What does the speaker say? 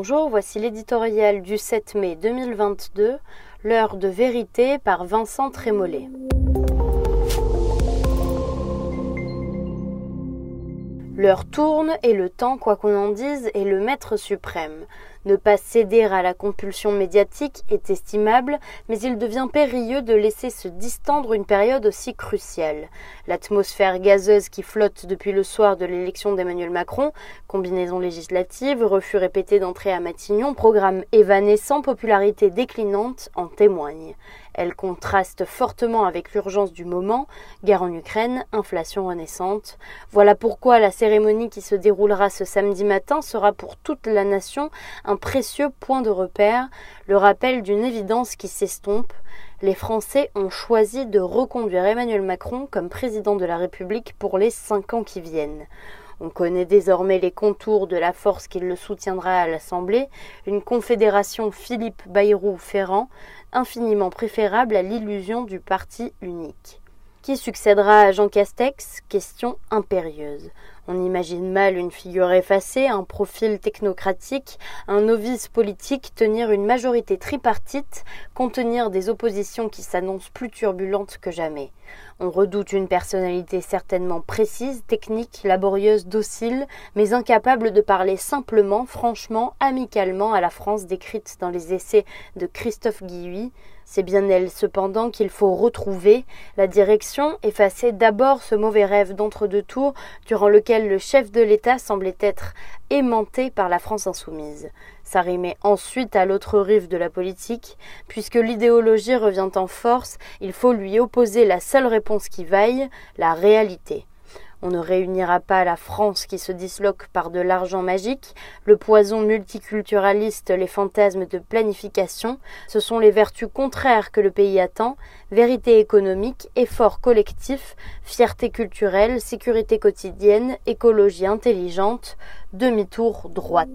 Bonjour, voici l'éditorial du 7 mai 2022, L'heure de vérité par Vincent Trémollet. L'heure tourne et le temps, quoi qu'on en dise, est le maître suprême. Ne pas céder à la compulsion médiatique est estimable, mais il devient périlleux de laisser se distendre une période aussi cruciale. L'atmosphère gazeuse qui flotte depuis le soir de l'élection d'Emmanuel Macron, combinaison législative, refus répété d'entrée à Matignon, programme évanescent, popularité déclinante en témoigne. Elle contraste fortement avec l'urgence du moment, guerre en Ukraine, inflation renaissante. Voilà pourquoi la cérémonie qui se déroulera ce samedi matin sera pour toute la nation un précieux point de repère, le rappel d'une évidence qui s'estompe. Les Français ont choisi de reconduire Emmanuel Macron comme président de la République pour les cinq ans qui viennent. On connaît désormais les contours de la force qui le soutiendra à l'Assemblée, une confédération Philippe Bayrou-Ferrand, infiniment préférable à l'illusion du parti unique. Qui succédera à Jean Castex? Question impérieuse. On imagine mal une figure effacée, un profil technocratique, un novice politique tenir une majorité tripartite, contenir des oppositions qui s'annoncent plus turbulentes que jamais. On redoute une personnalité certainement précise, technique, laborieuse, docile, mais incapable de parler simplement, franchement, amicalement à la France décrite dans les essais de Christophe Guilluy. C'est bien elle cependant qu'il faut retrouver, la direction, effacer d'abord ce mauvais rêve d'entre-deux tours durant lequel le chef de l'État semblait être aimanté par la France insoumise. S'arrimer ensuite à l'autre rive de la politique, puisque l'idéologie revient en force, il faut lui opposer la seule réponse qui vaille, la réalité. On ne réunira pas la France qui se disloque par de l'argent magique, le poison multiculturaliste, les fantasmes de planification, ce sont les vertus contraires que le pays attend, vérité économique, effort collectif, fierté culturelle, sécurité quotidienne, écologie intelligente, demi-tour droite.